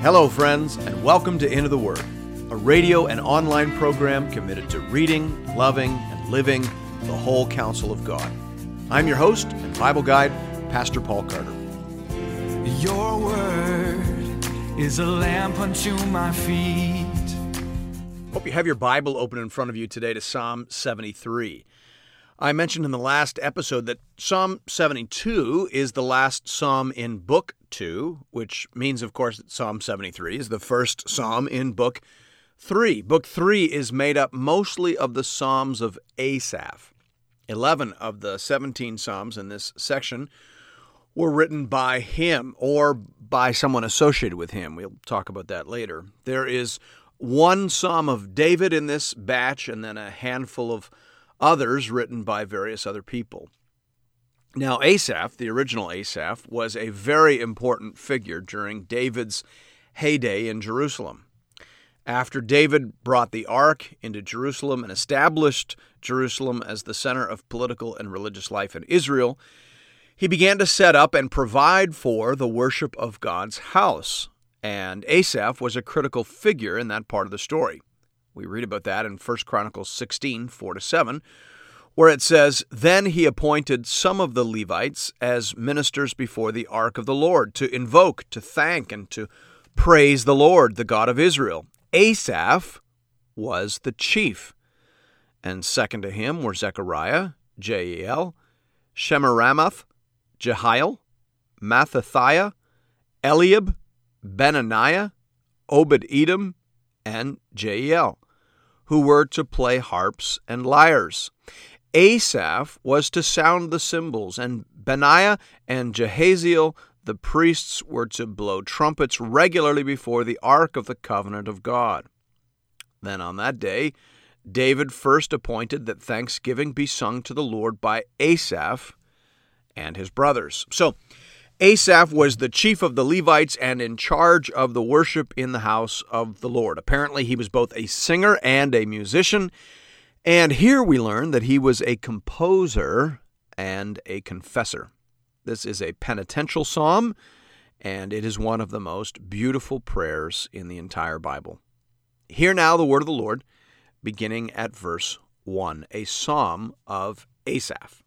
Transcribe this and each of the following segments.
Hello, friends, and welcome to Into the Word, a radio and online program committed to reading, loving, and living the whole counsel of God. I'm your host and Bible guide, Pastor Paul Carter. Your word is a lamp unto my feet. Hope you have your Bible open in front of you today to Psalm 73. I mentioned in the last episode that Psalm 72 is the last psalm in Book 2, which means, of course, that Psalm 73 is the first psalm in Book 3. Book 3 is made up mostly of the Psalms of Asaph. 11 of the 17 Psalms in this section were written by him or by someone associated with him. We'll talk about that later. There is one Psalm of David in this batch, and then a handful of others written by various other people. Now, Asaph, the original Asaph, was a very important figure during David's heyday in Jerusalem. After David brought the ark into Jerusalem and established Jerusalem as the center of political and religious life in Israel, he began to set up and provide for the worship of God's house. And Asaph was a critical figure in that part of the story. We read about that in 1 Chronicles 16, 4 to 7, where it says, Then he appointed some of the Levites as ministers before the ark of the Lord, to invoke, to thank, and to praise the Lord, the God of Israel. Asaph was the chief. And second to him were Zechariah, Jeiel, Shemiramoth, Jehiel, Mattithiah, Eliab, Benaiah, Obed Edom, and Jeiel who were to play harps and lyres. Asaph was to sound the cymbals, and Benaiah and Jahaziel, the priests, were to blow trumpets regularly before the ark of the covenant of God. Then on that day, David first appointed that thanksgiving be sung to the Lord by Asaph and his brothers. So, Asaph was the chief of the Levites and in charge of the worship in the house of the Lord. Apparently, he was both a singer and a musician. And here we learn that he was a composer and a confessor. This is a penitential psalm, and it is one of the most beautiful prayers in the entire Bible. Hear now the word of the Lord, beginning at verse 1, a psalm of Asaph.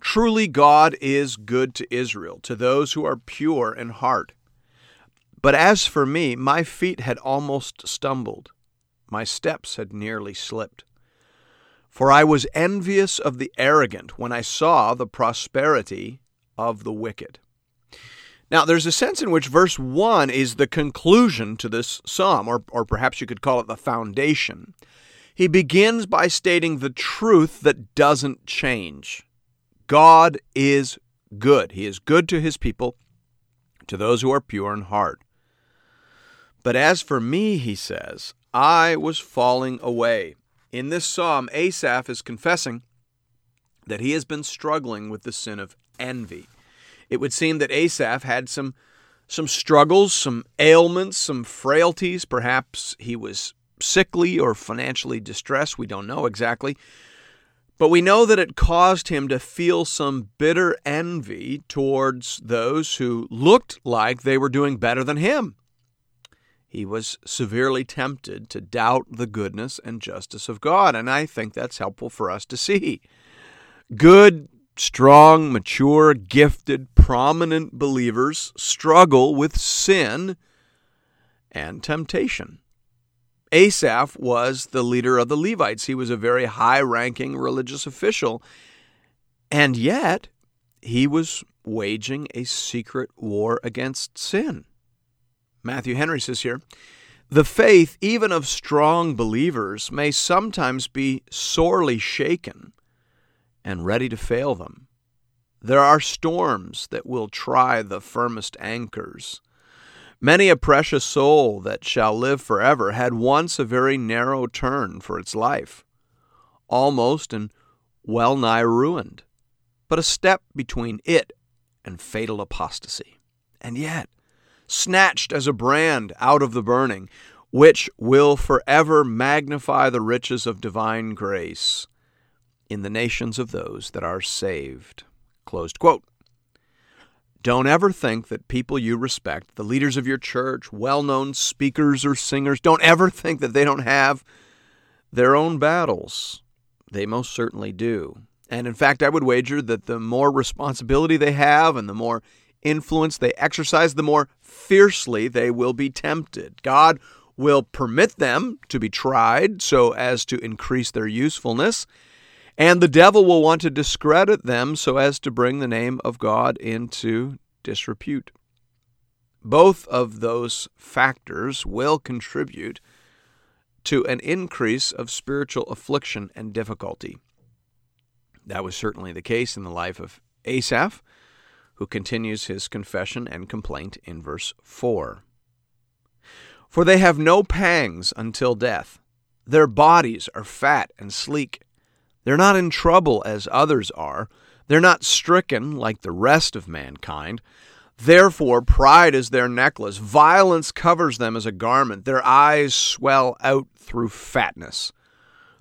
Truly, God is good to Israel, to those who are pure in heart. But as for me, my feet had almost stumbled, my steps had nearly slipped. For I was envious of the arrogant when I saw the prosperity of the wicked. Now, there's a sense in which verse 1 is the conclusion to this psalm, or, or perhaps you could call it the foundation. He begins by stating the truth that doesn't change. God is good. He is good to his people, to those who are pure in heart. But as for me, he says, I was falling away. In this psalm, Asaph is confessing that he has been struggling with the sin of envy. It would seem that Asaph had some some struggles, some ailments, some frailties. Perhaps he was sickly or financially distressed. We don't know exactly. But we know that it caused him to feel some bitter envy towards those who looked like they were doing better than him. He was severely tempted to doubt the goodness and justice of God, and I think that's helpful for us to see. Good, strong, mature, gifted, prominent believers struggle with sin and temptation. Asaph was the leader of the Levites. He was a very high ranking religious official. And yet, he was waging a secret war against sin. Matthew Henry says here The faith, even of strong believers, may sometimes be sorely shaken and ready to fail them. There are storms that will try the firmest anchors. Many a precious soul that shall live forever had once a very narrow turn for its life, almost and well nigh ruined, but a step between it and fatal apostasy. And yet, snatched as a brand out of the burning, which will forever magnify the riches of divine grace in the nations of those that are saved. Closed quote. Don't ever think that people you respect, the leaders of your church, well known speakers or singers, don't ever think that they don't have their own battles. They most certainly do. And in fact, I would wager that the more responsibility they have and the more influence they exercise, the more fiercely they will be tempted. God will permit them to be tried so as to increase their usefulness, and the devil will want to discredit them so as to bring the name of God into disrepute. Both of those factors will contribute to an increase of spiritual affliction and difficulty. That was certainly the case in the life of Asaph, who continues his confession and complaint in verse 4. For they have no pangs until death. Their bodies are fat and sleek. They're not in trouble as others are. They're not stricken like the rest of mankind. Therefore, pride is their necklace. Violence covers them as a garment. Their eyes swell out through fatness.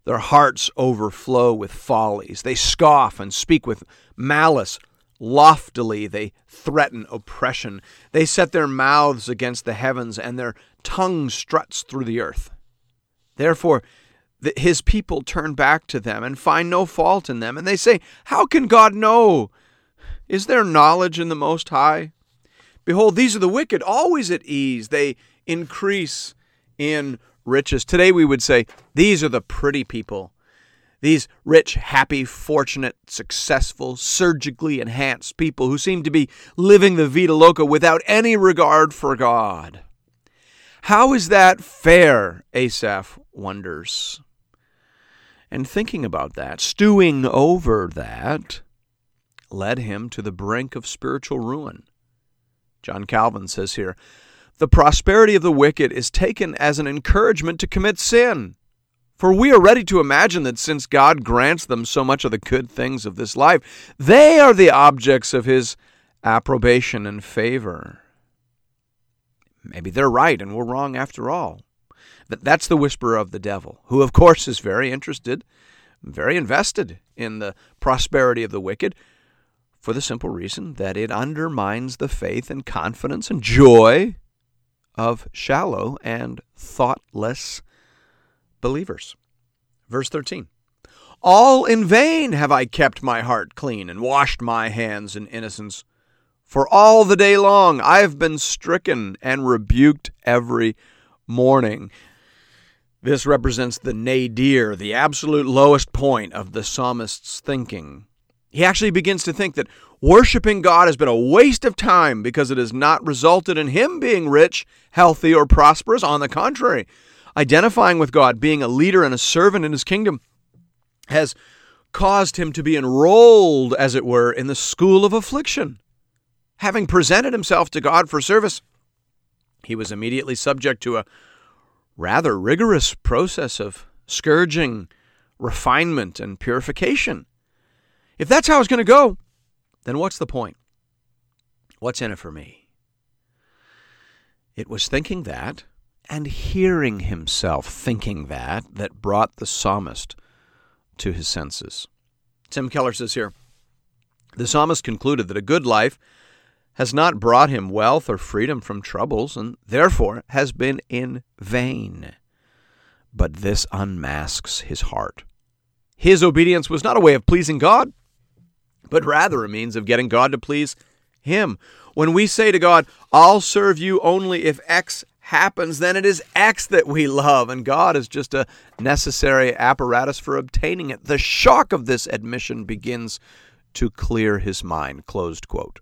Their hearts overflow with follies. They scoff and speak with malice. Loftily they threaten oppression. They set their mouths against the heavens, and their tongue struts through the earth. Therefore, his people turn back to them and find no fault in them. And they say, How can God know? Is there knowledge in the Most High? Behold, these are the wicked, always at ease. They increase in riches. Today we would say, These are the pretty people. These rich, happy, fortunate, successful, surgically enhanced people who seem to be living the Vida Loca without any regard for God. How is that fair? Asaph wonders. And thinking about that, stewing over that, led him to the brink of spiritual ruin. John Calvin says here, the prosperity of the wicked is taken as an encouragement to commit sin. For we are ready to imagine that since God grants them so much of the good things of this life, they are the objects of His approbation and favor. Maybe they're right and we're wrong after all. That's the whisper of the devil, who, of course, is very interested, very invested in the prosperity of the wicked, for the simple reason that it undermines the faith and confidence and joy of shallow and thoughtless believers. Verse 13 All in vain have I kept my heart clean and washed my hands in innocence. For all the day long I have been stricken and rebuked every morning. This represents the nadir, the absolute lowest point of the psalmist's thinking. He actually begins to think that worshiping God has been a waste of time because it has not resulted in him being rich, healthy, or prosperous. On the contrary, identifying with God, being a leader and a servant in his kingdom, has caused him to be enrolled, as it were, in the school of affliction. Having presented himself to God for service, he was immediately subject to a rather rigorous process of scourging, refinement, and purification. If that's how it's going to go, then what's the point? What's in it for me? It was thinking that and hearing himself thinking that that brought the psalmist to his senses. Tim Keller says here The psalmist concluded that a good life has not brought him wealth or freedom from troubles, and therefore has been in vain. But this unmasks his heart. His obedience was not a way of pleasing God, but rather a means of getting God to please him. When we say to God, I'll serve you only if X happens, then it is X that we love, and God is just a necessary apparatus for obtaining it. The shock of this admission begins to clear his mind. Closed quote.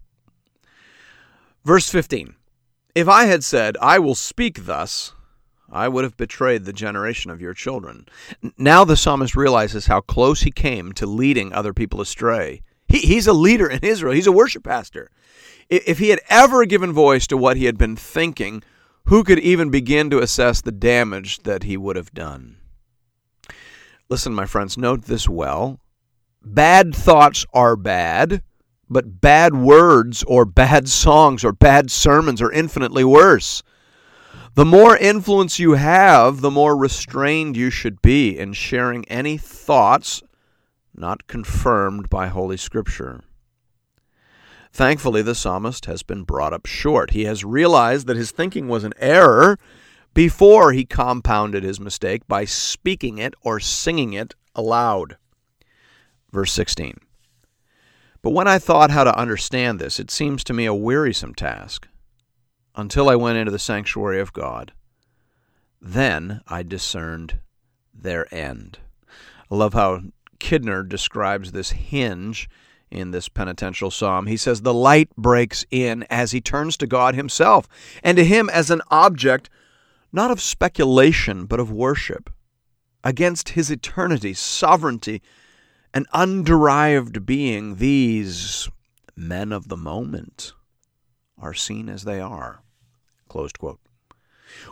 Verse 15 If I had said, I will speak thus, I would have betrayed the generation of your children. Now the psalmist realizes how close he came to leading other people astray. He, he's a leader in Israel, he's a worship pastor. If he had ever given voice to what he had been thinking, who could even begin to assess the damage that he would have done? Listen, my friends, note this well. Bad thoughts are bad, but bad words or bad songs or bad sermons are infinitely worse. The more influence you have, the more restrained you should be in sharing any thoughts not confirmed by Holy Scripture. Thankfully, the psalmist has been brought up short. He has realized that his thinking was an error before he compounded his mistake by speaking it or singing it aloud. Verse 16. But when I thought how to understand this, it seems to me a wearisome task until I went into the sanctuary of God. Then I discerned their end. I love how Kidner describes this hinge in this penitential psalm. He says, The light breaks in as he turns to God himself and to him as an object not of speculation, but of worship, against his eternity, sovereignty, and underived being. These men of the moment are seen as they are.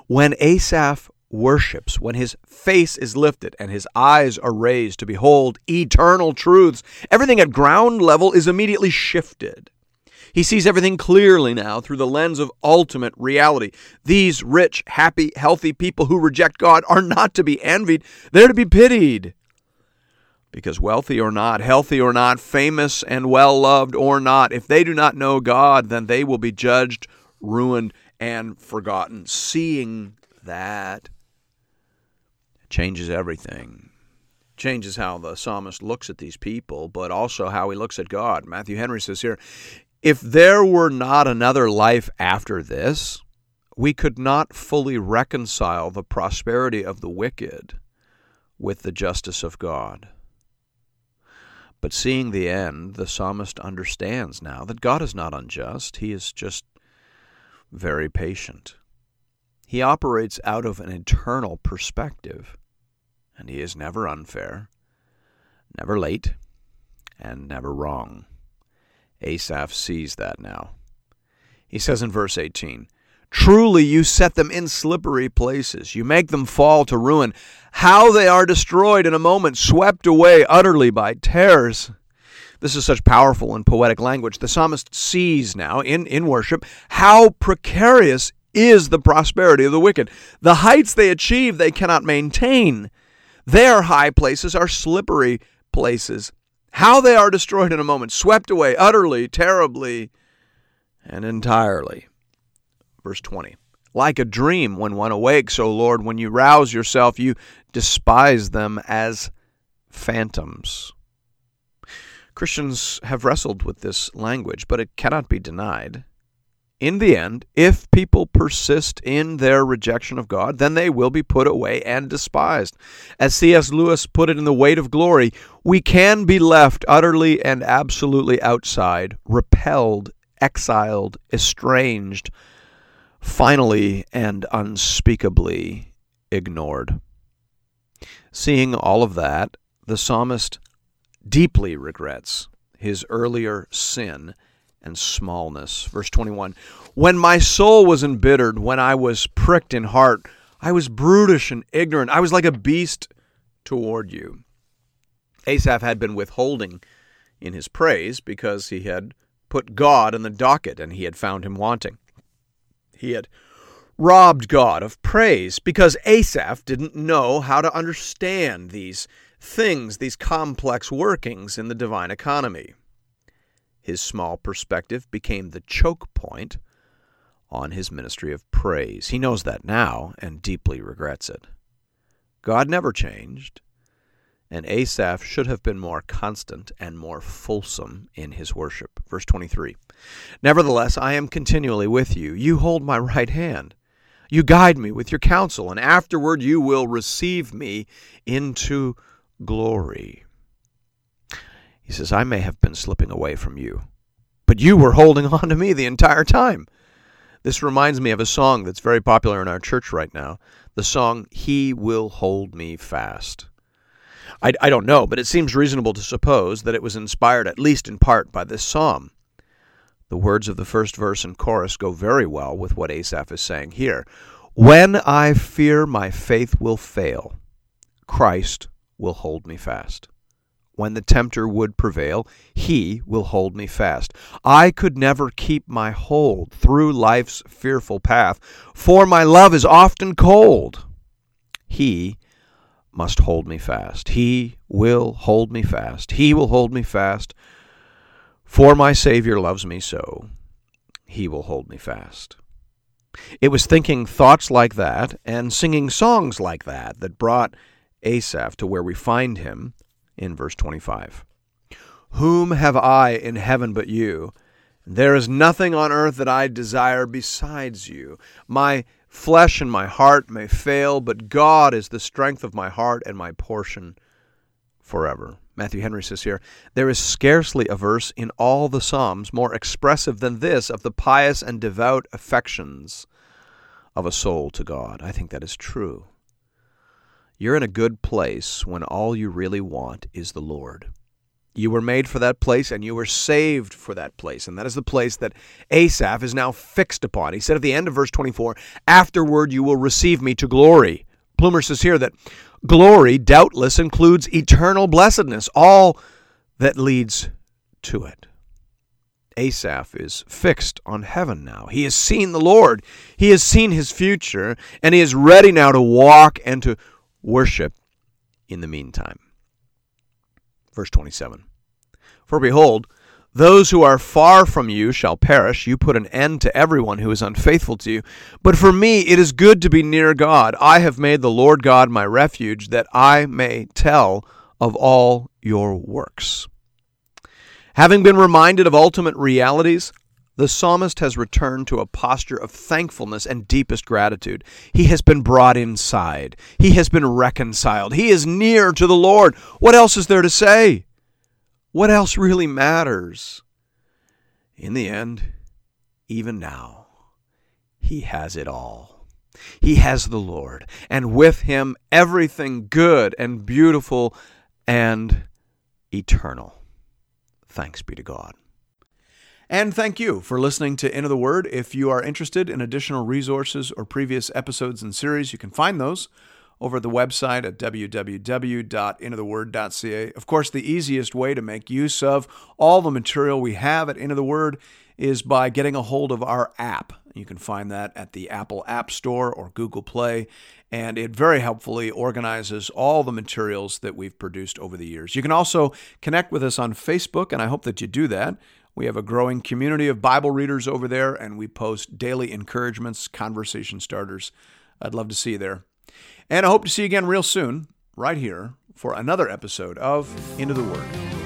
When Asaph worships, when his face is lifted and his eyes are raised to behold eternal truths, everything at ground level is immediately shifted. He sees everything clearly now through the lens of ultimate reality. These rich, happy, healthy people who reject God are not to be envied, they're to be pitied. Because wealthy or not, healthy or not, famous and well loved or not, if they do not know God, then they will be judged, ruined, and forgotten. Seeing that changes everything. Changes how the psalmist looks at these people, but also how he looks at God. Matthew Henry says here if there were not another life after this, we could not fully reconcile the prosperity of the wicked with the justice of God. But seeing the end, the psalmist understands now that God is not unjust. He is just very patient. He operates out of an eternal perspective, and he is never unfair, never late, and never wrong. Asaph sees that now. He says in verse 18, Truly you set them in slippery places. You make them fall to ruin. How they are destroyed in a moment, swept away utterly by terrors. This is such powerful and poetic language. The psalmist sees now in, in worship how precarious is the prosperity of the wicked. The heights they achieve, they cannot maintain. Their high places are slippery places. How they are destroyed in a moment, swept away utterly, terribly, and entirely. Verse 20. Like a dream when one awakes, O Lord, when you rouse yourself, you despise them as phantoms. Christians have wrestled with this language, but it cannot be denied in the end, if people persist in their rejection of God, then they will be put away and despised. As C.S. Lewis put it in The Weight of Glory, we can be left utterly and absolutely outside, repelled, exiled, estranged, finally and unspeakably ignored. Seeing all of that, the psalmist deeply regrets his earlier sin and smallness. Verse 21 When my soul was embittered, when I was pricked in heart, I was brutish and ignorant. I was like a beast toward you. Asaph had been withholding in his praise because he had put God in the docket and he had found him wanting. He had robbed God of praise because Asaph didn't know how to understand these things, these complex workings in the divine economy. His small perspective became the choke point on his ministry of praise. He knows that now and deeply regrets it. God never changed, and Asaph should have been more constant and more fulsome in his worship. Verse 23 Nevertheless, I am continually with you. You hold my right hand. You guide me with your counsel, and afterward you will receive me into glory. He says, I may have been slipping away from you, but you were holding on to me the entire time. This reminds me of a song that's very popular in our church right now the song, He Will Hold Me Fast. I, I don't know, but it seems reasonable to suppose that it was inspired at least in part by this psalm. The words of the first verse and chorus go very well with what Asaph is saying here. When I fear my faith will fail, Christ will hold me fast when the tempter would prevail, he will hold me fast. I could never keep my hold through life's fearful path, for my love is often cold. He must hold me fast. He will hold me fast. He will hold me fast For my Savior loves me so, he will hold me fast. It was thinking thoughts like that and singing songs like that that brought Asaph to where we find him in verse 25. Whom have I in heaven but you? There is nothing on earth that I desire besides you. My flesh and my heart may fail, but God is the strength of my heart and my portion forever. Matthew Henry says here, There is scarcely a verse in all the Psalms more expressive than this of the pious and devout affections of a soul to God. I think that is true. You're in a good place when all you really want is the Lord. You were made for that place and you were saved for that place. And that is the place that Asaph is now fixed upon. He said at the end of verse 24, Afterward you will receive me to glory. Plumer says here that glory doubtless includes eternal blessedness, all that leads to it. Asaph is fixed on heaven now. He has seen the Lord, he has seen his future, and he is ready now to walk and to worship in the meantime. Verse 27 For behold, those who are far from you shall perish. You put an end to everyone who is unfaithful to you. But for me it is good to be near God. I have made the Lord God my refuge, that I may tell of all your works. Having been reminded of ultimate realities, the psalmist has returned to a posture of thankfulness and deepest gratitude. He has been brought inside. He has been reconciled. He is near to the Lord. What else is there to say? What else really matters? In the end, even now, he has it all. He has the Lord, and with him everything good and beautiful and eternal. Thanks be to God. And thank you for listening to Into the Word. If you are interested in additional resources or previous episodes and series, you can find those over the website at www.intotheword.ca. Of course, the easiest way to make use of all the material we have at Into the Word is by getting a hold of our app. You can find that at the Apple App Store or Google Play, and it very helpfully organizes all the materials that we've produced over the years. You can also connect with us on Facebook, and I hope that you do that. We have a growing community of Bible readers over there, and we post daily encouragements, conversation starters. I'd love to see you there. And I hope to see you again real soon, right here, for another episode of Into the Word.